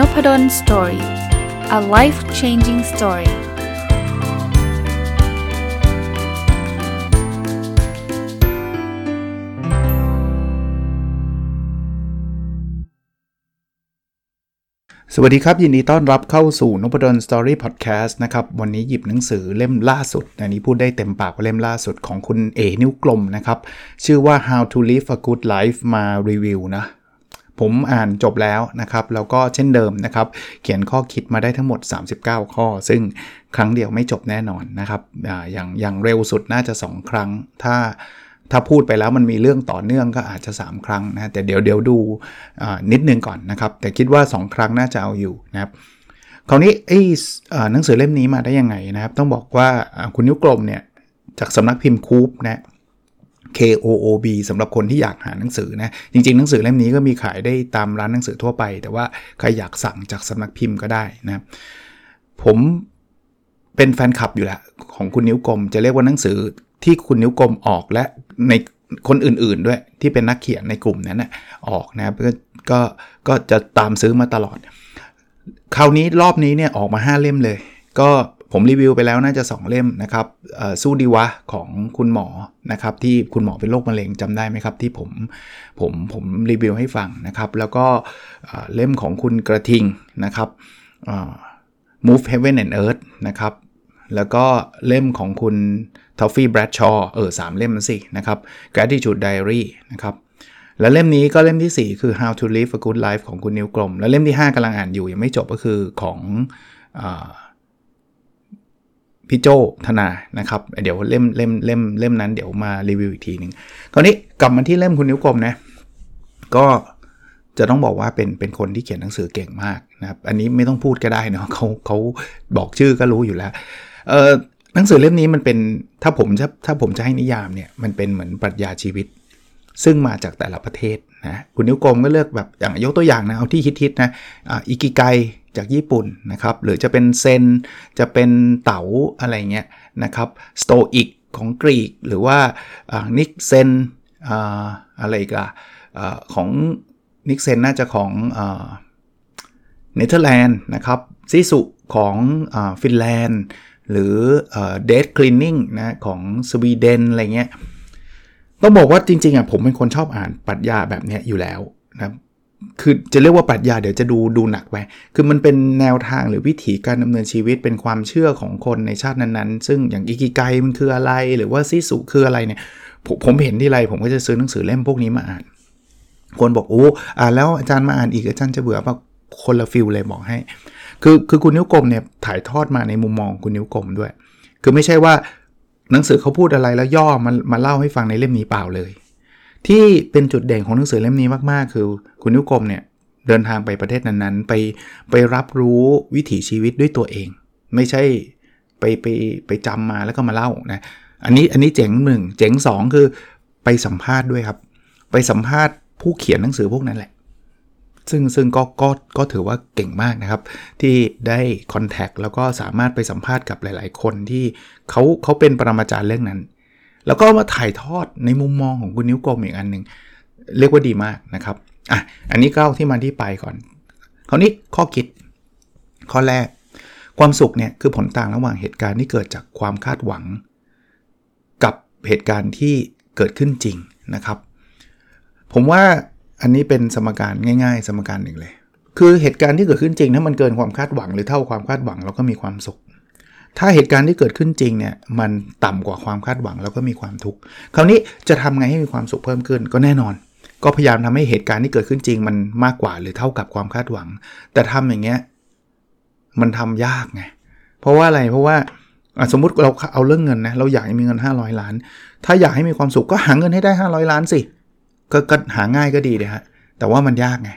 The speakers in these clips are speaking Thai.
Nopadol's Story a life changing story สวัสดีครับ ยินดีต้อนรับเข้าสู่น p ดลสตอรี่พอดแคสต์นะครับ วันนี้หยิบหนังสือเล่มล่าสุด อันนี้พูดได้เต็มปากว่าเล่มล่าสุดของคุณเอ๋ นิ้วกลมนะครับ ชื่อว่า how to live a good life มารีวิวนะ ผมอ่านจบแล้วนะครับ แล้วก็เช่นเดิมนะครับ เขียนข้อคิดมาได้ทั้งหมด 39 ข้อ ซึ่งครั้งเดียวไม่จบแน่นอนนะครับออย่างอย่างเร็วสุดน่าจะ 2 ครั้ง ถ้าถ้าพูดไปแล้วมันมีเรื่องต่อเนื่องก็อาจจะ 3 ครั้งนะแต่เดี๋ยวเดี๋ยวดูนิดนึงก่อนนะครับ แต่คิดว่า 2 ครั้งน่าจะเอาอยู่นะครับคราวนี้ไอ้หนังสือเล่มนี้มาได้ยังไงนะครับ ต้องบอกว่าคุณนิ้วกลมเนี่ยจากสำนักพิมพ์คูปนะ KOOB สำหรับคนที่อยากหาหนังสือนะ จริงๆ หนังสือเล่มนี้ก็มีขายได้ตามร้านหนังสือทั่วไป แต่ว่าใครอยากสั่งจากสำนักพิมพ์ก็ได้นะผมเป็นแฟนคลับอยู่แล้ว ของคุณนิ้วกลม จะเรียกว่าหนังสือที่คุณนิ้วกลมออกและในคนอื่นๆด้วยที่เป็นนักเขียนในกลุ่มนั้นนะออกนะก็ก็ก็จะตามซื้อมาตลอด คราวนี้รอบนี้เนี่ยออกมา 5 เล่มเลย ก็ ผมรีวิวไปแล้วน่าจะ 2 เล่มนะครับสู้ดีวะของคุณหมอนะครับที่คุณหมอเป็นโรคมะเร็งจำได้ไหมครับ ที่ผมผมผมรีวิวให้ฟังนะครับ แล้วก็เล่มของคุณกระทิงนะครับ Move Heaven and Earth นะครับแล้วก็เล่มของคุณทอฟฟี่แบรดชอเออสามเล่มสินะครับ Gratitude Diary นะครับแล้วเล่มนี้ก็เล่มที่ 4 คือ How to Live a Good Life ของคุณนิวกลม แล้วเล่มที่ 5กำลังอ่านอยู่ยังไม่จบก็คือของอ พี่โจธนานะครับ เดี๋ยวเล่มเล่มเล่มเล่มนั้นเดี๋ยวมารีวิวอีกทีหนึ่งคราวนี้กลับมาที่เล่มคุณนิ้วกลมนะก็จะต้องบอกว่าเป็นเป็นคนที่เขียนหนังสือเก่งมากนะครับ อันนี้ไม่ต้องพูดก็ได้เนาะเขาเขาบอกชื่อก็รู้อยู่แล้วเออหนังสือเล่มนี้มันเป็นถ้าผมจะถ้าผมจะให้นิยามเนี่ยมันเป็นเหมือนปรัชญาชีวิต ซึ่งมาจากแต่ละประเทศนะคุณนิ้วกลมก็เลือกแบบอย่างยกตัวอย่างนะเอาที่ฮิตๆนะอิกิไก จากญี่ปุ่นนะครับ หรือจะเป็นเซน จะเป็นเต๋าอะไรเงี้ยนะครับสโตอิกของกรีก หรือว่า niksen อะไรกันของ niksen น่าจะของเนเธอร์แลนด์นะครับ sisu ของฟินแลนด์ หรือ death cleaning นะของสวีเดนอะไรเงี้ยต้องบอกว่าจริงๆอะผมเป็นคนชอบอ่านปรัชญาแบบนี้อยู่แล้วนะ คือจะเรียกว่าปรัชญาเดี๋ยวจะดูดูหนักไป คือมันเป็นแนวทางหรือวิถีการดำเนินชีวิตเป็นความเชื่อของคนในชาตินั้นๆ ซึ่งอย่างอิกิไกมันคืออะไร หรือว่า sisu คืออะไรเนี่ยผมผมเห็นทีไรผมก็จะซื้อหนังสือเล่มพวกนี้มาอ่าน คนบอกโอ้อ่านแล้วอาจารย์มาอ่านอีกอาจารย์จะเบื่อป่ะคนละ feel เลยบอกให้ คือคือคุณนิ้วกลมเนี่ยถ่ายทอดมาในมุมมองคุณนิ้วกลมด้วย คือไม่ใช่ว่าหนังสือเขาพูดอะไรแล้วย่อมามาเล่าให้ฟังในเล่มนี้เปล่าเลย ที่เป็นจุดเด่นของหนังสือเล่มนี้มากๆ คือคุณนิวกลมเนี่ยเดินทางไปประเทศนั้นๆ ไปไปรับรู้วิถีชีวิตด้วยตัวเอง ไม่ใช่ไปไปไปจำมาแล้วก็มาเล่านะอันนี้อันนี้เจ๋งหนึ่งเจ๋งสองคือไปสัมภาษณ์ด้วยครับ ไปสัมภาษณ์ผู้เขียนหนังสือพวกนั้นแหละ ซึ่งซึ่งก็ก็ก็ถือว่าเก่งมากนะครับ ที่ได้คอนแทคแล้วก็สามารถไปสัมภาษณ์กับหลาย ๆ คนที่เขาเขาเป็นปรมาจารย์เรื่องนั้น แล้วก็มาถ่ายทอดในมุมมองของคุณนิ้วกลมอีกอันหนึ่งเรียกว่าดีมากนะครับอะอันนี้ก็ที่มาที่ไปก่อน คราวนี้ข้อคิด ข้อแรก ความสุขเนี่ยคือผลต่างระหว่างเหตุการณ์ที่เกิดจากความคาดหวัง กับเหตุการณ์ที่เกิดขึ้นจริงนะครับ ผมว่าอันนี้เป็นสมการง่าย ๆ สมการหนึ่งเลย คือเหตุการณ์ที่เกิดขึ้นจริงถ้ามันเกินความคาดหวังหรือเท่าความคาดหวังเราก็มีความสุข ถ้าเหตุการณ์ที่เกิดขึ้นจริงเนี่ยมันต่ำกว่าความคาดหวังแล้วก็มีความทุกข์คราวนี้จะทำไงให้มีความสุขเพิ่มขึ้นก็แน่นอน ก็พยายามทำให้เหตุการณ์ที่เกิดขึ้นจริง มันมากกว่าหรือเท่ากับความคาดหวัง แต่ทำอย่างเงี้ยมันทำยากไงเพราะว่าอะไรเพราะว่าสมมุติเราเอาเรื่องเงินนะเราอยากให้มีเงิน 500 ล้าน ถ้าอยากให้มีความสุขก็หาเงินให้ได้ 500 ล้านสิก็หาง่ายก็ดีเลยฮะแต่ว่ามันยากไง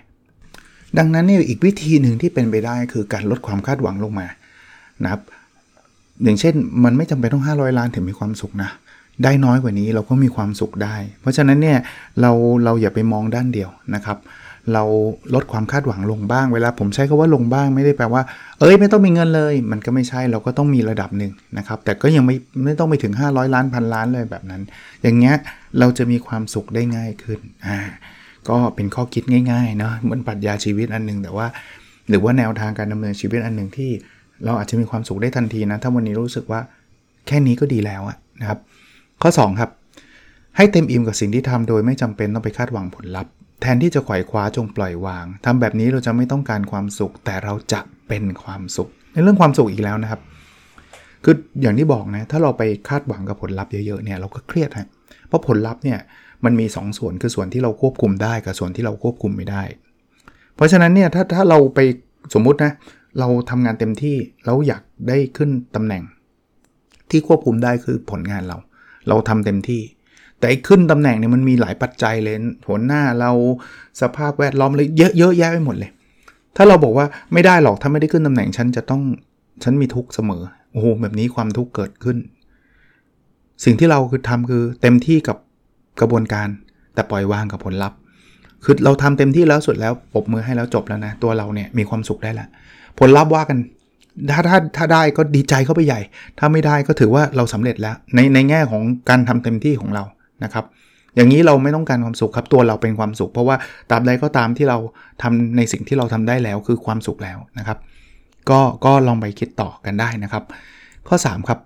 ดังนั้นนี่อีกวิธีหนึ่งที่เป็นไปได้คือการลดความคาดหวังลงมานะครับ อย่างเช่น มันไม่จำเป็นต้อง 500 ล้านถึงมีความสุขนะ ได้น้อยกว่านี้เราก็มีความสุขได้ เพราะฉะนั้นเนี่ยเราเราอย่าไปมองด้านเดียวนะครับ เราลดความคาดหวังลงบ้าง เวลาผมใช้คาว่าลงบ้างไม่ได้แปลว่า เอ้ยไม่ต้องมีเงินเลย มันก็ไม่ใช่เราก็ต้องมีระดับหนึ่งนะครับ แต่ก็ยังไม่ไม่ต้องไปถึง 500 ล้านพันล้านเลยแบบนั้น อย่างเงี้ยเราจะมีความสุขได้ง่ายขึ้นอ่าก็เป็นข้อคิดง่ายๆเนาะเหมือนปรัชญาชีวิตอันนึง แต่ว่า หรือว่าแนวทางการดำเนินชีวิตอันหนึ่งที่ เราอาจจะมีความสุขได้ทันทีนะ ถ้าวันนี้รู้สึกว่าแค่นี้ก็ดีแล้วนะครับ ข้อ 2 ครับ ให้เต็มอิ่มกับสิ่งที่ทำโดยไม่จำเป็นต้องไปคาดหวังผลลัพธ์ แทนที่จะไขว่คว้าจงปล่อยวางทำแบบนี้เราจะไม่ต้องการความสุข แต่เราจะเป็นความสุข ในเรื่องความสุขอีกแล้วนะครับ คืออย่างที่บอกนะถ้าเราไปคาดหวังกับผลลัพธ์เยอะๆเนี่ยเราก็เครียดฮะเพราะผลลัพธ์เนี่ยมันมี 2สส่วนคือส่วนที่เราควบคุมได้กับส่วนที่เราควบคุมไม่ได้ เพราะฉะนั้นเนี่ยถ้าถ้าเราไปสมมุตินะ เราทำงานเต็มที่แล้วอยากได้ขึ้นตำแหน่ง ที่ควบคุมได้คือผลงานเรา เราทำเต็มที่ แต่ขึ้นตำแหน่งเนี่ยมันมีหลายปัจจัยเลยหัวหน้าเราสภาพแวดล้อมเลยเยอะเยอะแยะไปหมดเลย ถ้าเราบอกว่าไม่ได้หรอกถ้าไม่ได้ขึ้นตำแหน่งฉันจะต้องฉันมีทุกข์เสมอโอ้โหแบบนี้ความทุกข์เกิดขึ้น สิ่งที่เราคือทำคือเต็มที่กับกระบวนการ แต่ปล่อยวางกับผลลัพธ์คือเราทำเต็มที่แล้วสุดแล้วปบมือให้แล้วจบแล้วนะ ตัวเราเนี่ยมีความสุขได้แล้ว ผลลัพธ์ว่ากัน ถ้าถ้าถ้าได้ก็ดีใจเข้าไปใหญ่ ถ้าไม่ได้ก็ถือว่าเราสำเร็จแล้ว ในในแง่ของการทำเต็มที่ของเรานะครับอย่างนี้เราไม่ต้องการความสุขครับตัวเราเป็นความสุข เพราะว่าตาบใดก็ตามที่เราทำในสิ่งที่เราทำได้แล้วคือความสุขแล้วนะครับ ก็ก็ลองไปคิดต่อกันได้นะครับ ข้อ 3 ครับ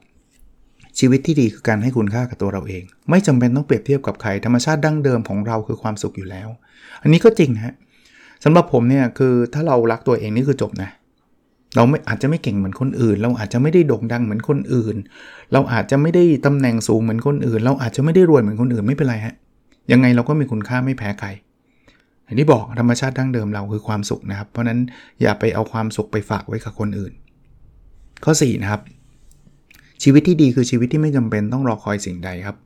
ชีวิตที่ดีคือการให้คุณค่ากับตัวเราเอง ไม่จำเป็นต้องเปรียบเทียบกับใครธรรมชาติดั้งเดิมของเราคือความสุขอยู่แล้ว อันนี้ก็จริงฮะสำหรับผมเนี่ยคือถ้าเรารักตัวเองนี่คือจบนะ เราไม่อาจจะไม่เก่งเหมือนคนอื่น เราอาจจะไม่ได้โด่งดังเหมือนคนอื่น เราอาจจะไม่ได้ตำแหน่งสูงเหมือนคนอื่น เราอาจจะไม่ได้รวยเหมือนคนอื่นไม่เป็นไรฮะยังไงเราก็มีคุณค่าไม่แพ้ใครอย่างที่บอกธรรมชาติดั้งเดิมเราคือความสุขนะครับ เพราะนั้นอย่าไปเอาความสุขไปฝากไว้กับคนอื่น ข้อ4นะครับชีวิตที่ดีคือชีวิตที่ไม่จำเป็นต้องรอคอยสิ่งใดครับ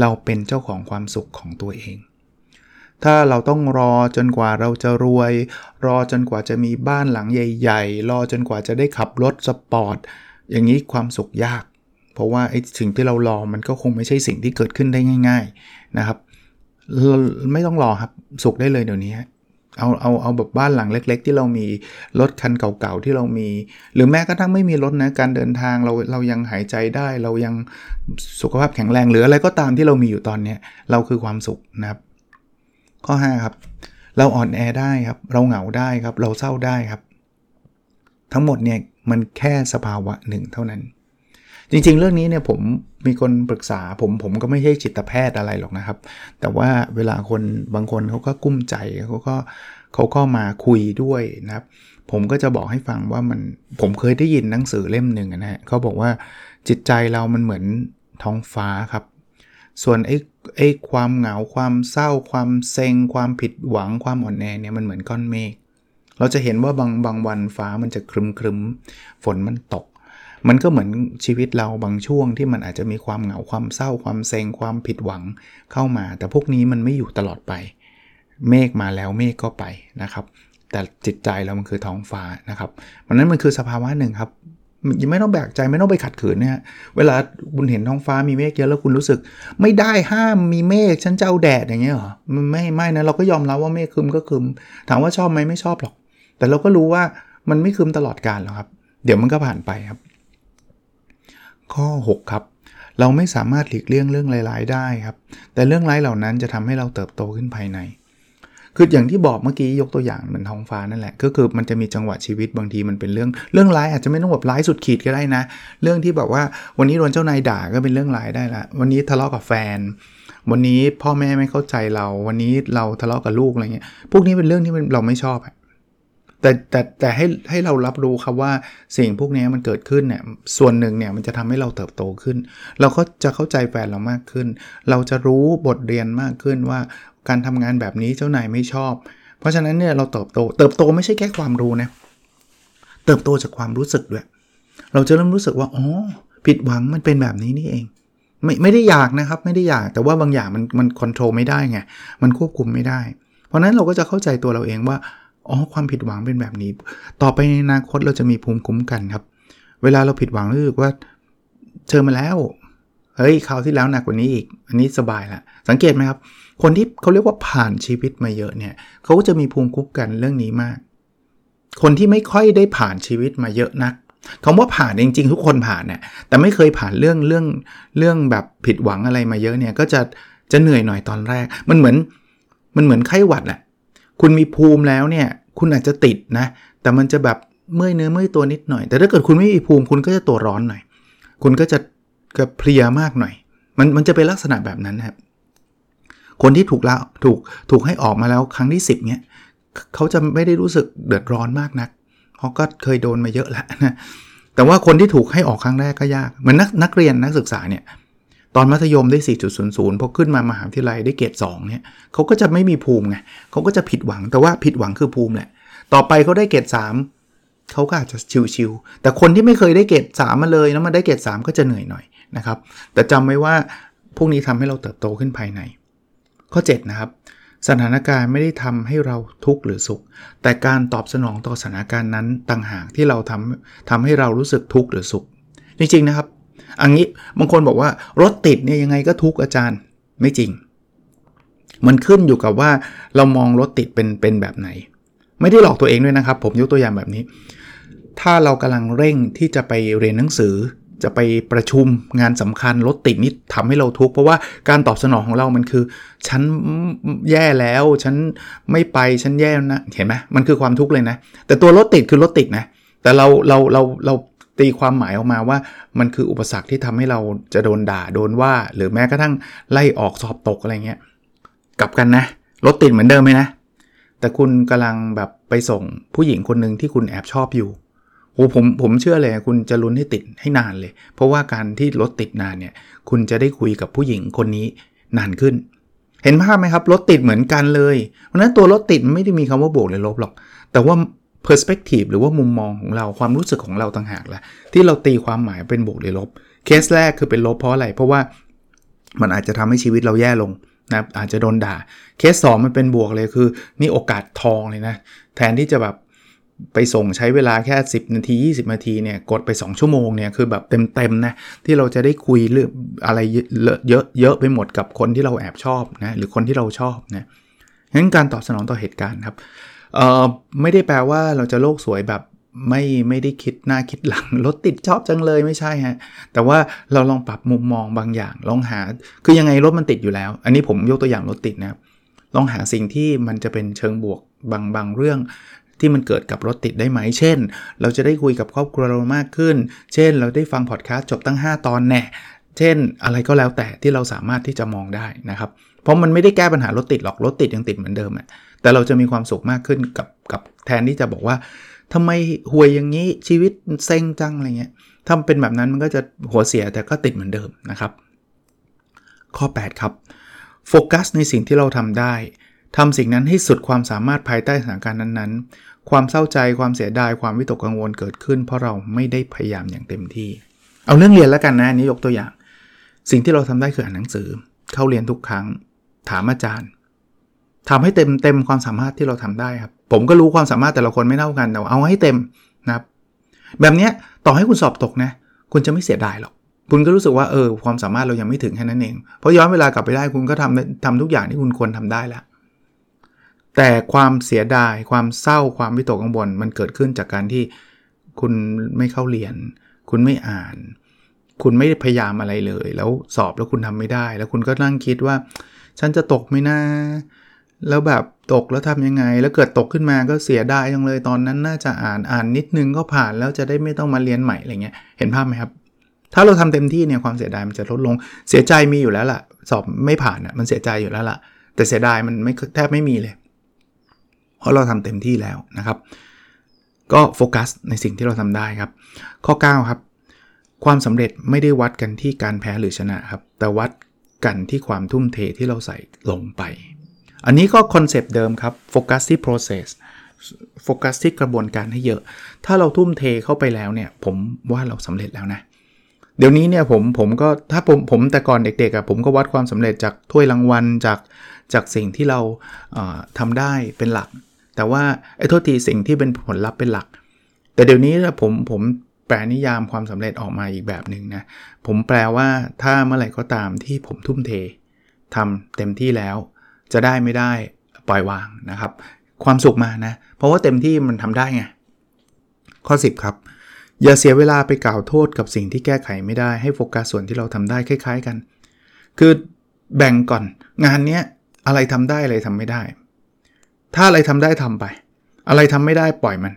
เราเป็นเจ้าของความสุขของตัวเอง ถ้าเราต้องรอจนกว่าเราจะรวย รอจนกว่าจะมีบ้านหลังใหญ่ ๆ รอจนกว่าจะได้ขับรถสปอร์ต อย่างนี้ความสุขยาก เพราะว่าไอ้สิ่งที่เรารอมันก็คงไม่ใช่สิ่งที่เกิดขึ้นได้ง่าย ๆนะครับ ไม่ต้องรอครับสุขได้เลยเดี๋ยวนี้เอาเอาเอาแบบบ้านหลังเล็ก ๆ ที่เรามีรถคันเก่าๆที่เรามี หรือแม้กระทั่งไม่มีรถนะการเดินทางเราเรายังหายใจได้ เรายังสุขภาพแข็งแรงหรืออะไรก็ตามที่เรามีอยู่ตอนนี้เราคือความสุขนะครับ ข้อ 5 ครับ เราอ่อนแอได้ครับ เราเหงาได้ครับ เราเศร้าได้ครับ ทั้งหมดเนี่ยมันแค่สภาวะหนึ่งเท่านั้น จริงๆ เรื่องนี้เนี่ยผมมีคนปรึกษาผมผมก็ไม่ใช่จิตแพทย์อะไรหรอกนะครับ แต่ว่าเวลาคนบางคนเขาก็กุ้มใจเขาก็เขาก็มาคุยด้วยนะครับ ผมก็จะบอกให้ฟังว่ามันผมเคยได้ยินหนังสือเล่มหนึ่งนะฮะเขาบอกว่าจิตใจเรามันเหมือนท้องฟ้าครับ ส่วนไอ้ ไอ้ความเหงาความเศร้า ความเซ็ง ความผิดหวังความอ่อนแอเนี่ยมันเหมือนก้อนเมฆเราจะเห็นว่าบางบางวันฟ้ามันจะครึมครึมฝนมันตก มันก็เหมือนชีวิตเราบางช่วงที่มันอาจจะมีความเหงาความเศร้า ความเซ็ง ความผิดหวังเข้ามา แต่พวกนี้มันไม่อยู่ตลอดไป เมฆมาแล้วเมฆก็ไปนะครับ แต่จิตใจเรามันคือท้องฟ้านะครับมันนั้นมันคือสภาวะหนึ่งครับ ยังไม่ต้องแบกใจไม่ต้องไปขัดขืนเนี่ยเวลาคุณเห็นท้องฟ้ามีเมฆเยอะแล้วคุณรู้สึก ไม่ได้ห้ามมีเมฆฉันจะเอาแดดอย่างเงี้ยเหรอมันไม่ไม่นะเราก็ยอมรับว่าเมฆคึมก็คึมถามว่าชอบไหมไม่ชอบหรอก แต่เราก็รู้ว่ามันไม่คึมตลอดกาลหรอกครับ เดี๋ยวมันก็ผ่านไปครับ ข้อ 6 ครับ เราไม่สามารถหลีกเลี่ยงเรื่องร้ายๆได้ครับ แต่เรื่องร้ายเหล่านั้นจะทำให้เราเติบโตขึ้นภายใน คืออย่างที่บอกเมื่อกี้ยกตัวอย่างเหมือนท้องฟ้านั่นแหละก็คือมันจะมีจังหวะชีวิตบางทีมันเป็นเรื่องเรื่องร้ายอาจจะไม่ต้องแบบร้ายสุดขีดก็ได้นะ เรื่องที่แบบว่าวันนี้โดนเจ้านายด่าก็เป็นเรื่องร้ายได้ละวันนี้ทะเลาะกับแฟน วันนี้พ่อแม่ไม่เข้าใจเรา วันนี้เราทะเลาะกับลูกอะไรเงี้ยพวกนี้เป็นเรื่องที่เราไม่ชอบแต่แต่แต่ให้ให้เรารับรู้ครับว่าสิ่งพวกนี้มันเกิดขึ้นเนี่ยส่วนหนึ่งเนี่ยมันจะทำให้เราเติบโตขึ้น เราก็จะเข้าใจแฟนเรามากขึ้น เราจะรู้บทเรียนมากขึ้นว่า การทำงานแบบนี้เจ้านายไม่ชอบ เพราะฉะนั้นเนี่ยเราเติบโต เติบโตไม่ใช่แค่ความรู้นะ เติบโตจากความรู้สึกด้วย เราจะเริ่มรู้สึกว่า อ๋อ ผิดหวังมันเป็นแบบนี้นี่เอง ไม่ไม่ได้อยากนะครับ ไม่ได้อยาก แต่ว่าบางอย่างมันมันควบคุมไม่ได้ไง มันควบคุมไม่ได้ เพราะนั้นเราก็จะเข้าใจตัวเราเองว่า อ๋อ ความผิดหวังเป็นแบบนี้ ต่อไปในอนาคตเราจะมีภูมิคุ้มกันครับ เวลาเราผิดหวังรู้สึกว่าเจอมาแล้ว เฮ้ย คราวที่แล้วหนักกว่านี้อีก อันนี้สบายละ สังเกตไหมครับ คนที่เขาเรียกว่าผ่านชีวิตมาเยอะเนี่ยเขาก็จะมีภูมิคุ้มกันเรื่องนี้มาก คนที่ไม่ค่อยได้ผ่านชีวิตมาเยอะนักคำว่าผ่านจริงๆ ทุกคนผ่านเนี่ยแต่ไม่เคยผ่านเรื่องเรื่องเรื่องแบบผิดหวังอะไรมาเยอะเนี่ยก็จะจะเหนื่อยหน่อยตอนแรก มันเหมือนมันเหมือนไข้หวัดแหละคุณมีภูมิแล้วเนี่ยคุณอาจจะติดนะ แต่มันจะแบบเมื่อยเนื้อเมื่อยตัวนิดหน่อย แต่ถ้าเกิดคุณไม่มีภูมิคุณก็จะตัวร้อนหน่อย คุณก็จะกระเพลียมากหน่อย มันมันจะเป็นลักษณะแบบนั้นครับ คนที่ถูกละถูกถูกให้ออกมาแล้วครั้งที่ 10เนี้ยเขาจะไม่ได้รู้สึกเดือดร้อนมากนัก เพราะก็เคยโดนมาเยอะแล้วนะแต่ว่าคนที่ถูกให้ออกครั้งแรกก็ยากเหมือนนักนักเรียนนักศึกษาเนี่ยตอนมัธยมได้ 4.00 พอขึ้นมามหาวิทยาลัยได้เกรด2เนี่ยเขาก็จะไม่มีภูมิไงเขาก็จะผิดหวังแต่ว่าผิดหวังคือภูมิแหละ ต่อไปเขาได้เกรด3เขาก็อาจจะชิวๆแต่คนที่ไม่เคยได้เกรด3มาเลยแล้วมาได้เกรด3ก็จะเหนื่อยหน่อยนะครับ แต่จำไว้ว่าพวกนี้ทำให้เราเติบโตขึ้นภายใน ข้อ 7 นะครับ สถานการณ์ไม่ได้ทำให้เราทุกข์หรือสุข แต่การตอบสนองต่อสถานการณ์นั้นต่างหากที่เราทำทำให้เรารู้สึกทุกข์หรือสุข จริง ๆ นะครับ อันนี้บางคนบอกว่ารถติดเนี่ยยังไงก็ทุกข์อาจารย์ไม่จริง มันขึ้นอยู่กับว่าเรามองรถติดเป็นเป็นแบบไหน ไม่ได้หลอกตัวเองด้วยนะครับ ผมยกตัวอย่างแบบนี้ ถ้าเรากำลังเร่งที่จะไปเรียนหนังสือ จะไปประชุมงานสำคัญรถติดนี่ทำให้เราทุกข์เพราะว่าการตอบสนองของเรามันคือ ฉันแย่แล้ว ฉันไม่ไปฉันแย่นะเห็นไหมมันคือความทุกข์เลยนะ แต่ตัวรถติดคือรถติดนะ แต่เราเราเราเราตีความหมายออกมาว่ามันคืออุปสรรคที่ทำให้เราจะโดนด่าโดนว่า หรือแม้กระทั่งไล่ออกสอบตกอะไรเงี้ยกลับกันนะรถติดเหมือนเดิมไหมนะ แต่คุณกำลังแบบไปส่งผู้หญิงคนหนึ่งที่คุณแอบชอบอยู่ โอ้ผมผมเชื่อเลยคุณจะลุ้นให้ติดให้นานเลย เพราะว่าการที่รถติดนานเนี่ยคุณจะได้คุยกับผู้หญิงคนนี้นานขึ้น เห็นภาพไหมครับรถติดเหมือนกันเลย เพราะนั้นตัวรถติดไม่ได้มีคำว่าบวกหรือลบหรอก แต่ว่า perspective หรือว่ามุมมองของเราความรู้สึกของเราต่างหากแหละที่เราตีความหมายเป็นบวกหรือลบ เคสแรกคือเป็นลบเพราะอะไร เพราะว่ามันอาจจะทำให้ชีวิตเราแย่ลงนะอาจจะโดนด่า เคส 2 มันเป็นบวกเลยคือ นี่โอกาสทองเลยนะ แทนที่จะแบบ ไปส่งใช้เวลาแค่ 10 นาที 20 นาทีเนี่ยกดไป 2 ชั่วโมงเนี่ยคือแบบเต็มๆนะที่เราจะได้คุยเรื่องอะไรเยอะเยอะไปหมดกับคนที่เราแอบชอบนะหรือคนที่เราชอบนะงั้นการตอบสนองต่อเหตุการณ์ครับเอ่อไม่ได้แปลว่าเราจะโลกสวยแบบไม่ไม่ได้คิดหน้าคิดหลังรถติดชอบจังเลยไม่ใช่ฮะแต่ว่าเราลองปรับมุมมองบางอย่าง ลองหาคือยังไงรถมันติดอยู่แล้ว อันนี้ผมยกตัวอย่างรถติดนะครับลองหาสิ่งที่มันจะเป็นเชิงบวกบางบางเรื่อง ที่มันเกิดกับรถติดได้ไหม เช่น เราจะได้คุยกับครอบครัวเรามากขึ้น เช่น เราได้ฟังพอดแคสต์จบตั้ง 5 ตอนแน่ เช่น อะไรก็แล้วแต่ที่เราสามารถที่จะมองได้นะครับ เพราะมันไม่ได้แก้ปัญหารถติดหรอก รถติดยังติดเหมือนเดิมอะแต่เราจะมีความสุขมากขึ้นกับกับแทนที่จะบอกว่าทำไมห่วยอย่างนี้ชีวิตเซ็งจังอะไรเงี้ยถ้าเป็นแบบนั้นมันก็จะหัวเสียแต่ก็ติดเหมือนเดิมนะครับ ข้อ 8 ครับ โฟกัสในสิ่งที่เราทำได้ ทำสิ่งนั้นให้สุดความสามารถภายใต้สถานการณ์นั้นๆ ความเศร้าใจความเสียดายความวิตกกังวลเกิดขึ้น เพราะเราไม่ได้พยายามอย่างเต็มที่ เอาเรื่องเรียนแล้วกันนะนี้ยกตัวอย่าง สิ่งที่เราทำได้คืออ่านหนังสือ เข้าเรียนทุกครั้ง ถามอาจารย์ทำให้เต็มเต็มความสามารถที่เราทำได้ครับ ผมก็รู้ความสามารถแต่ละคนไม่เท่ากันแต่เอาให้เต็มนะครับ แบบนี้ต่อให้คุณสอบตกนะ คุณจะไม่เสียดายหรอกคุณก็รู้สึกว่าเออความสามารถเรายังไม่ถึงแค่นั้นเอง เพราะย้อนเวลากลับไปได้คุณก็ทำทำทุกอย่างที่คุณควรทำได้แล้ว แต่ความเสียดายความเศร้าความวิตกกังวลมันเกิดขึ้นจากการที่คุณไม่เข้าเรียน คุณไม่อ่าน คุณไม่พยายามอะไรเลย แล้วสอบแล้วคุณทำไม่ได้ แล้วคุณก็นั่งคิดว่า ฉันจะตกไหมนะแล้วแบบตกแล้วทำยังไง แล้วเกิดตกขึ้นมาก็เสียดายจังเลยตอนนั้นน่าจะอ่านอ่านนิดนึงก็ผ่านแล้วจะได้ไม่ต้องมาเรียนใหม่อะไรเงี้ยเห็นภาพไหมครับ ถ้าเราทำเต็มที่เนี่ยความเสียดายมันจะลดลงเสียใจมีอยู่แล้วล่ะ สอบไม่ผ่านอะมันเสียใจอยู่แล้วล่ะ แต่เสียดายมันไม่แทบไม่มีเลย เพราะเราทำเต็มที่แล้วนะครับ ก็โฟกัสในสิ่งที่เราทำได้ครับ ข้อ 9 ครับ ความสำเร็จไม่ได้วัดกันที่การแพ้หรือชนะครับ แต่วัดกันที่ความทุ่มเทที่เราใส่ลงไป อันนี้ก็คอนเซปต์เดิมครับโฟกัสที่ process โฟกัสที่กระบวนการให้เยอะ ถ้าเราทุ่มเทเข้าไปแล้วเนี่ย ผมว่าเราสำเร็จแล้วนะ เดี๋ยวนี้เนี่ยผมผมก็ถ้าผมผมแต่ก่อนเด็กๆอะ่ะผมก็วัดความสำเร็จจากถ้วยรางวัลจากจากสิ่งที่เราทำได้เป็นหลัก แต่ว่าไอ้โทษทีสิ่งที่เป็นผลลัพธ์เป็นหลัก แต่เดี๋ยวนี้ผมผมแปลนิยามความสำเร็จออกมาอีกแบบหนึ่งนะ ผมแปลว่าถ้าเมื่อไหร่ก็ตามที่ผมทุ่มเททำเต็มที่แล้ว จะได้ไม่ได้ปล่อยวางนะครับ ความสุขมานะ เพราะว่าเต็มที่มันทำได้ไง ข้อ 10 ครับ อย่าเสียเวลาไปกล่าวโทษกับสิ่งที่แก้ไขไม่ได้ให้โฟกัสส่วนที่เราทำได้คล้าย ๆ กัน คือแบ่งก่อน งานนี้อะไรทำได้อะไรทำไม่ได้ ถ้าอะไรทำได้ทำไป อะไรทำไม่ได้ปล่อยมัน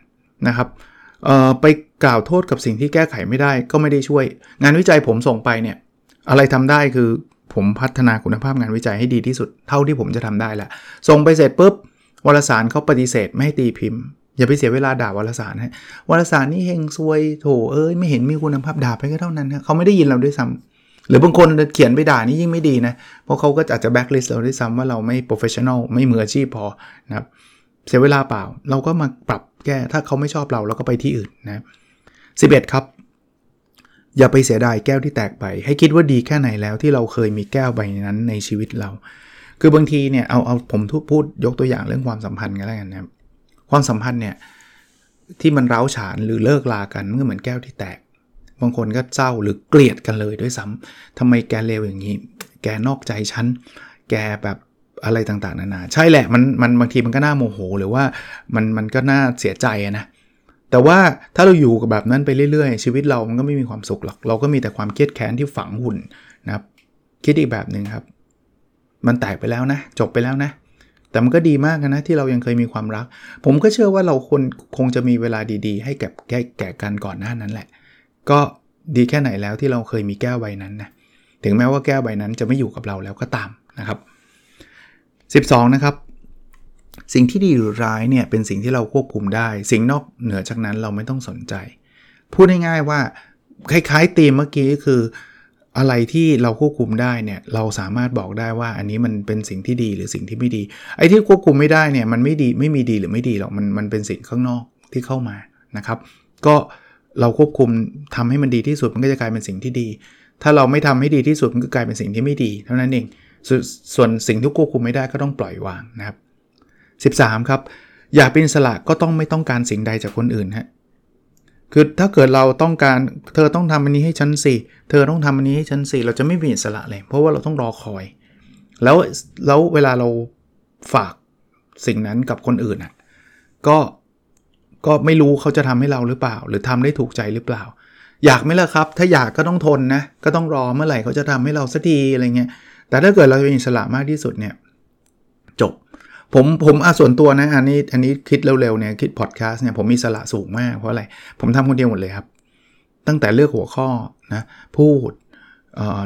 นะครับไปกล่าวโทษกับสิ่งที่แก้ไขไม่ได้ก็ไม่ได้ช่วย งานวิจัยผมส่งไปเนี่ยอะไรทำได้คือผมพัฒนาคุณภาพงานวิจัยให้ดีที่สุดเท่าที่ผมจะทำได้แหละส่งไปเสร็จปุ๊บวารสารเขาปฏิเสธไม่ให้ตีพิมพ์ อย่าไปเสียเวลาด่าวารสารฮะวารสารนี่เฮงซวยโถเอ้ยไม่เห็นมีคุณภาพด่าไปก็เท่านั้นฮะเขาไม่ได้ยินเราด้วยซ้ำ หรือบางคนเขียนไปด่านี่ยิ่งไม่ดีนะ เพราะเขาก็อาจจะแบ็กลิสต์เราด้วยซ้ำว่าเราไม่ professional ไม่มืออาชีพพอนะครับเสียเวลาเปล่า เราก็มาปรับแก้ถ้าเขาไม่ชอบเราเราก็ไปที่อื่นนะ11 ครับ อย่าไปเสียดายแก้วที่แตกไป ให้คิดว่าดีแค่ไหนแล้วที่เราเคยมีแก้วใบนั้นในชีวิตเรา คือบางทีเนี่ยเอาเอาผมพูดยกตัวอย่างเรื่องความสัมพันธ์กันแล้วกันนะครับความสัมพันธ์เนี่ยที่มันร้าวฉานหรือเลิกลากันมันก็เหมือนแก้วที่แตก บางคนก็เศร้าหรือเกลียดกันเลยด้วยซ้ำทำไมแกเลวอย่างนี้ แกนอกใจฉัน แกแบบอะไรต่างๆนานา ใช่แหละมันมันบางทีมันก็น่าโมโห หรือว่ามันมันก็น่าเสียใจนะแต่ว่าถ้าเราอยู่กับแบบนั้นไปเรื่อยๆ ชีวิตเรามันก็ไม่มีความสุขหรอก เราก็มีแต่ความเครียดแค้นที่ฝังหุ่นนะครับ คิดอีกแบบหนึ่งครับ มันแตกไปแล้วนะ จบไปแล้วนะ แต่มันก็ดีมากนะที่เรายังเคยมีความรัก ผมก็เชื่อว่าเราคนคงจะมีเวลาดีๆ ให้แก่แก่แก่กันก่อนหน้านั้นแหละ ก็ดีแค่ไหนแล้วที่เราเคยมีแก้วใบนั้นนะถึงแม้ว่าแก้วใบนั้นจะไม่อยู่กับเราแล้วก็ตามนะครับ 12 นะครับ สิ่งที่ดีหรือร้ายเนี่ยเป็นสิ่งที่เราควบคุมได้ สิ่งนอกเหนือจากนั้นเราไม่ต้องสนใจ พูดง่ายๆว่าคล้ายๆตีมเมื่อกี้คืออะไรที่เราควบคุมได้เนี่ยเราสามารถบอกได้ว่าอันนี้มันเป็นสิ่งที่ดีหรือสิ่งที่ไม่ดี ไอ้ที่ควบคุมไม่ได้เนี่ยมันไม่ดีไม่มีดีหรือไม่ดีหรอกมันมันเป็นสิ่งข้างนอกที่เข้ามานะครับ ก็เเราควบคุมทำให้มันดีที่สุดมันก็จะกลายเป็นสิ่งที่ดี ถ้าเราไม่ทำให้ดีที่สุดมันก็กลายเป็นสิ่งที่ไม่ดี เท่านั้นเองสส่วนสิ่งที่ควบคุมไม่ได้ก็ต้องปล่อยวางนะครับ 13 ครับ อยากเป็นอิสระก็ต้องไม่ต้องการสิ่งใดจากคนอื่นฮะคือถ้าเกิดเราต้องการเธอต้องทำอันนี้ให้ฉันสิเธอต้องทำอันนี้ให้ฉันสิเราจะไม่มีอิสระเลย เพราะว่าเราต้องรอคอย แล้วแล้วเวลาเราฝากสิ่งนั้นกับคนอื่นอะก็ ก็ไม่รู้เขาจะทำให้เราหรือเปล่า หรือทำได้ถูกใจหรือเปล่า อยากไหมล่ะครับ ถ้าอยากก็ต้องทนนะ ก็ต้องรอเมื่อไหร่เขาจะทำให้เราสักทีอะไรเงี้ย แต่ถ้าเกิดเราเป็นอิสระมากที่สุดเนี่ยจบ ผมผมอาส่วนตัวนะอันนี้อันนี้คิดเร็วๆเนี่ยคิดพอดแคสต์เนี่ยผมมีสละสูงมากเพราะอะไร ผมทำคนเดียวหมดเลยครับ ตั้งแต่เลือกหัวข้อนะพูด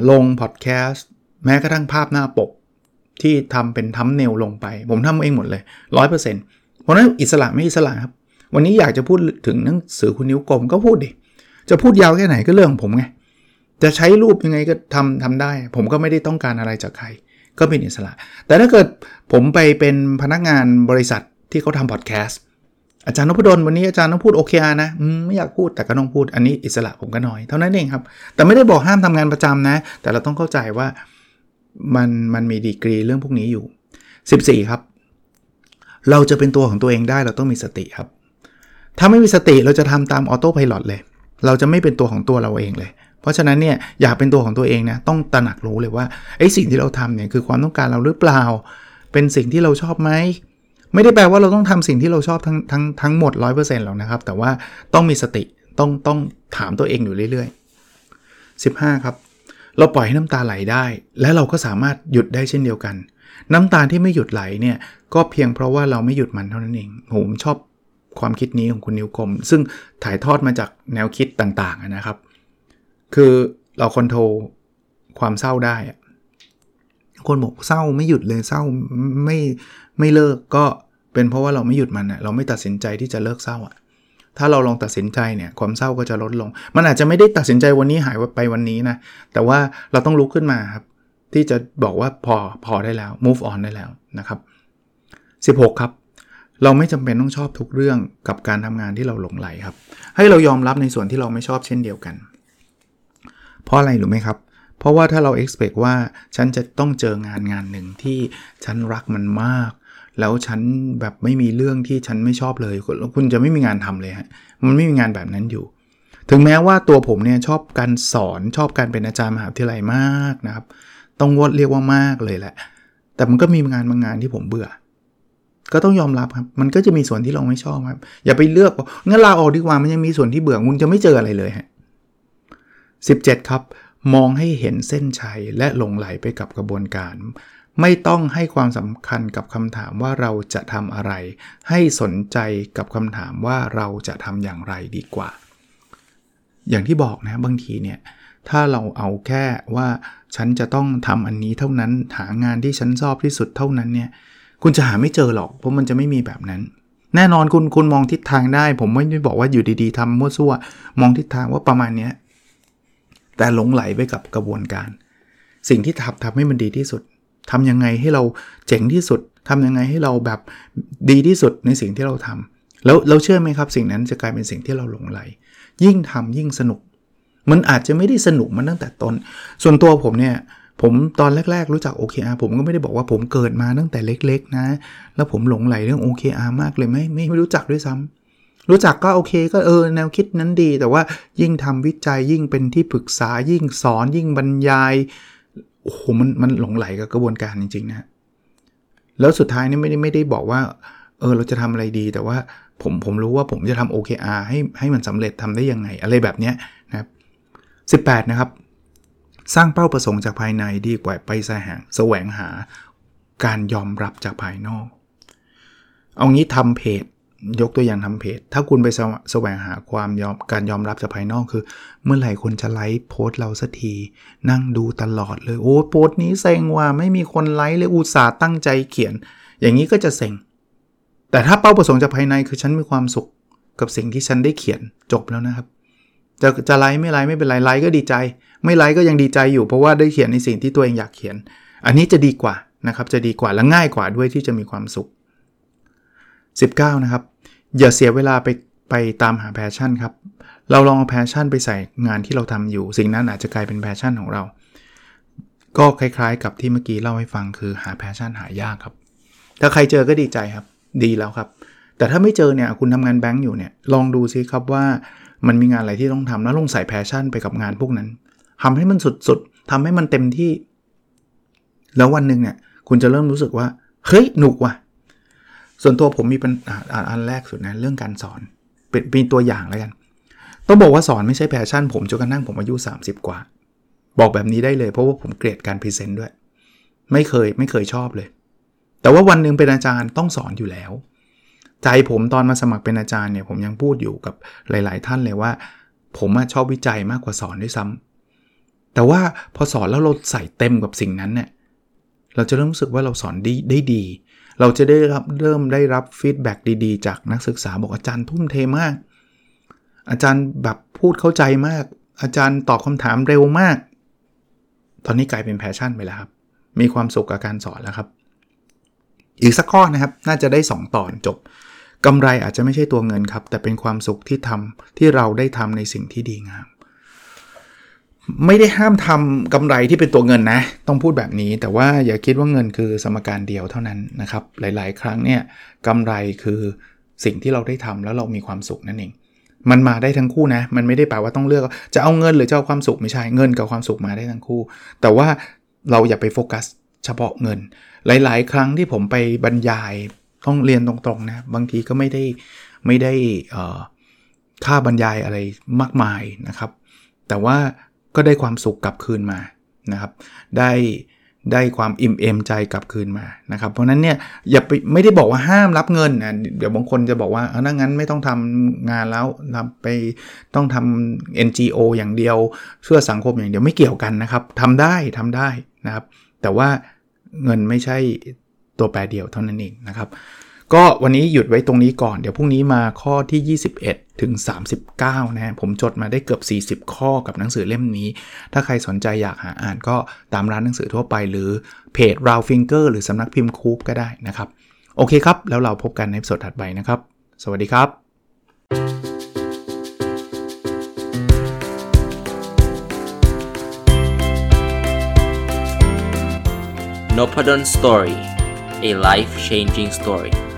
ลงพอดแคสต์แม้กระทั่งภาพหน้าปกที่ทำเป็นทัมเนลลงไป ผมทำเองหมดเลย100%เพราะนั้นอิสระไม่อิสระครับ วันนี้อยากจะพูดถึงหนังสือคุณนิ้วกลมก็พูดดิ จะพูดยาวแค่ไหนก็เรื่องของผมไง จะใช้รูปยังไงก็ทำทำได้ ผมก็ไม่ได้ต้องการอะไรจากใคร ก็เป็นอิสระ แต่ถ้าเกิดผมไปเป็นพนักงานบริษัทที่เขาทำพอดแคสต์อาจารย์นพดลวันนี้อาจารย์ต้องพูดโอเคนะไม่อยากพูดแต่ก็ต้องพูดอันนี้อิสระผมก็น้อยเท่านั้นเองครับ แต่ไม่ได้บอกห้ามทำงานประจำนะ แต่เราต้องเข้าใจว่ามันมันมีดีกรีเรื่องพวกนี้อยู่ 14 ครับ เราจะเป็นตัวของตัวเองได้เราต้องมีสติครับ ถ้าไม่มีสติเราจะทำตามออโต้พายロเลย เราจะไม่เป็นตัวของตัวเราเองเลย เพราะฉะนั้นเนี่ยอยากเป็นตัวของตัวเองนะต้องตระหนักรู้เลยว่าไอ้สิ่งที่เราทำเนี่ยคือความต้องการเราหรือเปล่า เป็นสิ่งที่เราชอบไหมไม่ได้แปลว่าเราต้องทำสิ่งที่เราชอบทั้งทั้งทั้งหมด 100%หรอกนะครับ แต่ว่าต้องมีสติต้องต้องถามตัวเองอยู่เรื่อยๆ 15 ครับ เราปล่อยให้น้ำตาไหลได้ และเราก็สามารถหยุดได้เช่นเดียวกัน น้ำตาที่ไม่หยุดไหลเนี่ยก็เพียงเพราะว่าเราไม่หยุดมันเท่านั้นเองผมชอบ ความคิดนี้ของคุณนิวคม ซึ่งถ่ายทอดมาจากแนวคิดต่าง ๆ นะครับ คือเราคอนโทรลความเศร้าได้ คนบอกเศร้าไม่หยุดเลยเศร้าไม่ไม่เลิกก็เป็นเพราะว่าเราไม่หยุดมันอะเราไม่ตัดสินใจที่จะเลิกเศร้าอะถ้าเราลองตัดสินใจเนี่ยความเศร้าก็จะลดลง มันอาจจะไม่ได้ตัดสินใจวันนี้หายไปวันนี้นะ แต่ว่าเราต้องลุกขึ้นมาครับ ที่จะบอกว่าพอพอได้แล้ว move on ได้แล้วนะครับ 16 ครับ เราไม่จำเป็นต้องชอบทุกเรื่องกับการทำงานที่เราหลงไหลครับ ให้เรายอมรับในส่วนที่เราไม่ชอบเช่นเดียวกัน เพราะอะไรรู้ไหมครับ เพราะว่าถ้าเรา expect ว่าฉันจะต้องเจองานงานหนึ่งที่ฉันรักมันมาก แล้วฉันแบบไม่มีเรื่องที่ฉันไม่ชอบเลยคุณจะไม่มีงานทำเลยฮะมันไม่มีงานแบบนั้นอยู่ ถึงแม้ว่าตัวผมเนี่ยชอบการสอนชอบการเป็นอาจารย์มหาวิทยาลัยมากนะครับ ต้องวดเรียกว่ามากเลยแหละ แต่มันก็มีงานบางงานที่ผมเบื่อ ก็ต้องยอมรับครับ มันก็จะมีส่วนที่เราไม่ชอบครับ อย่าไปเลือกว่างั้นลาออกดีกว่ามันยังมีส่วนที่เบื่อคุณจะไม่เจออะไรเลยฮะ17ครับ มองให้เห็นเส้นชัยและหลงไหลไปกับกระบวนการ ไม่ต้องให้ความสำคัญกับคำถามว่าเราจะทำอะไร ให้สนใจกับคำถามว่าเราจะทำอย่างไรดีกว่า อย่างที่บอกนะบางทีเนี่ยถ้าเราเอาแค่ว่าฉันจะต้องทำอันนี้เท่านั้นหางานที่ฉันชอบที่สุดเท่านั้นเนี่ย คุณจะหาไม่เจอหรอก เพราะมันจะไม่มีแบบนั้น แน่นอนคุณคุณมองทิศทางได้ ผมไม่ได้บอกว่าอยู่ดีๆทำมั่วซั่ว มองทิศทางว่าประมาณนี้แต่หลงไหลไปกับกระบวนการ สิ่งที่ทำทำให้มันดีที่สุดทำยังไงให้เราเจ๋งที่สุดทำยังไงให้เราแบบดีที่สุดในสิ่งที่เราทำแล้วเราเชื่อไหมครับ สิ่งนั้นจะกลายเป็นสิ่งที่เราหลงไหล ยิ่งทำยิ่งสนุก มันอาจจะไม่ได้สนุกมันตั้งแต่ต้น ส่วนตัวผมเนี่ย ผมตอนแรก ๆ รู้จัก OKR ผมก็ไม่ได้บอกว่าผมเกิดมาตั้งแต่เล็ก ๆ นะ แล้วผมหลงไหลเรื่อง OKR มากเลยไม่ไม่ไม่รู้จักด้วยซ้ำรู้จักก็โอเคก็เออแนวคิดนั้นดี แต่ว่ายิ่งทำวิจัยยิ่งเป็นที่ปรึกษายิ่งสอนยิ่งบรรยายโอ้โหมันมันหลงไหลกับกระบวนการจริง ๆ นะ แล้วสุดท้ายนี่ไม่ได้ไม่ได้บอกว่าเออเราจะทำอะไรดีแต่ว่าผมผมรู้ว่าผมจะทำ OKR ให้ให้มันสำเร็จทำได้ยังไง อะไรแบบเนี้ยนะครับ18 นะครับ สร้างเป้าประสงค์จากภายในดีกว่าไปแสวงแสวงหาการยอมรับจากภายนอก เอางี้ทำเพจ ยกตัวอย่างทำเพจ ถ้าคุณไปแสวงหาความยอมการยอมรับจากภายนอกคือ เมื่อไหร่คนจะไลค์โพสต์เราสักที นั่งดูตลอดเลย โอ้โพสต์นี้เซ็งว่าไม่มีคนไลค์เลยอุตส่าห์ตั้งใจเขียน อย่างนี้ก็จะเซ็ง แต่ถ้าเป้าประสงค์จากภายในคือฉันมีความสุขกับสิ่งที่ฉันได้เขียนจบแล้วนะครับ จะจะไลค์ไม่ไลค์ไม่เป็นไรไลค์ก็ดีใจ ไม่ไลค์ก็ยังดีใจอยู่เพราะว่าได้เขียนในสิ่งที่ตัวเองอยากเขียน อันนี้จะดีกว่านะครับจะดีกว่าและง่ายกว่าด้วยที่จะมีความสุข 19 นะครับ อย่าเสียเวลาไปไปตามหา passion ครับ เราลองเอา passion ไปใส่งานที่เราทำอยู่ สิ่งนั้นอาจจะกลายเป็น passion ของเรา ก็คล้ายๆ กับที่เมื่อกี้เล่าให้ฟังคือหา passion หายากครับ ถ้าใครเจอก็ดีใจครับ ดีแล้วครับ แต่ถ้าไม่เจอเนี่ยคุณทำงานแบงก์อยู่เนี่ยลองดูซิครับว่ามันมีงานอะไรที่ต้องทำแล้วลงใส่ passion ไปกับงานพวกนั้น ทำให้มันสุดๆทำให้มันเต็มที่ แล้ววันหนึ่งเนี่ย คุณจะเริ่มรู้สึกว่า เฮ้ย หนุกว่ะ ส่วนตัวผมมีเป็นอันแรกสุดนะเรื่องการสอนเป็นเป็นตัวอย่างแล้วกัน ต้องบอกว่าสอนไม่ใช่ passion ผมจนกระทั่งผมอายุ 30 กว่า บอกแบบนี้ได้เลยเพราะว่าผมเกลียดการ present ด้วย ไม่เคยไม่เคยชอบเลย แต่ว่าวันหนึ่งเป็นอาจารย์ต้องสอนอยู่แล้ว ใจผมตอนมาสมัครเป็นอาจารย์เนี่ย ผมยังพูดอยู่กับหลาย ๆ ท่านเลยว่า ผมชอบวิจัยมากกว่าสอนด้วยซ้ำ แต่ว่าพอสอนแล้วเราใส่เต็มกับสิ่งนั้นเนี่ยเราจะเริ่มรู้สึกว่าเราสอนได้ได้ดี เราจะได้รับเริ่มได้รับ feedback ดีๆ จากนักศึกษาบอกอาจารย์ทุ่มเทมาก อาจารย์แบบพูดเข้าใจมาก อาจารย์ตอบคำถามเร็วมาก ตอนนี้กลายเป็น passion ไปแล้วครับ มีความสุขกับการสอนแล้วครับ อีกสักข้อนะครับ น่าจะได้ 2 ตอนจบกำไรอาจจะไม่ใช่ตัวเงินครับ แต่เป็นความสุขที่ทำที่เราได้ทำในสิ่งที่ดีงาม ไม่ได้ห้ามทำกำไรที่เป็นตัวเงินนะ ต้องพูดแบบนี้ แต่ว่าอย่าคิดว่าเงินคือสมการเดียวเท่านั้นนะครับ หลายๆ ครั้งเนี่ยกำไรคือสิ่งที่เราได้ทำแล้วเรามีความสุขนั่นเอง มันมาได้ทั้งคู่นะ มันไม่ได้แปลว่าต้องเลือก จะเอาเงินหรือจะเอาความสุขไม่ใช่ เงินกับความสุขมาได้ทั้งคู่ แต่ว่าเราอย่าไปโฟกัสเฉพาะเงิน หลาย ๆ ครั้งที่ผมไปบรรยายต้องเรียนตรงๆนะ บางทีก็ไม่ได้ไม่ได้ค่าบรรยายอะไรมากมายนะครับ แต่ว่า ก็ได้ความสุขกลับคืนมานะครับ ได้ได้ความอิ่มเอมใจกลับคืนมานะครับ เพราะนั้นเนี่ยอย่าไปไม่ได้บอกว่าห้ามรับเงินนะเดี๋ยวบางคนจะบอกว่าเอางั้นไม่ต้องทำงานแล้วทำไปต้องทำ NGO อย่างเดียวเพื่อสังคมอย่างเดียวไม่เกี่ยวกันนะครับทำได้ทำได้นะครับ แต่ว่าเงินไม่ใช่ตัวแปรเดียวเท่านั้นเองนะครับ ก็วันนี้หยุดไว้ตรงนี้ก่อน เดี๋ยวพรุ่งนี้มาข้อที่ 21 ถึง 39นะฮะผมจดมาได้เกือบ 40 ข้อกับหนังสือเล่มนี้ ถ้าใครสนใจอยากหาอ่านก็ตามร้านหนังสือทั่วไป หรือเพจ r o u Finger หรือสำนักพิมพ์คูปก็ได้นะครับ โอเคครับ แล้วเราพบกันในสดถัดไปนะครับ สวัสดีครับ n o p a d o n Story a life changing story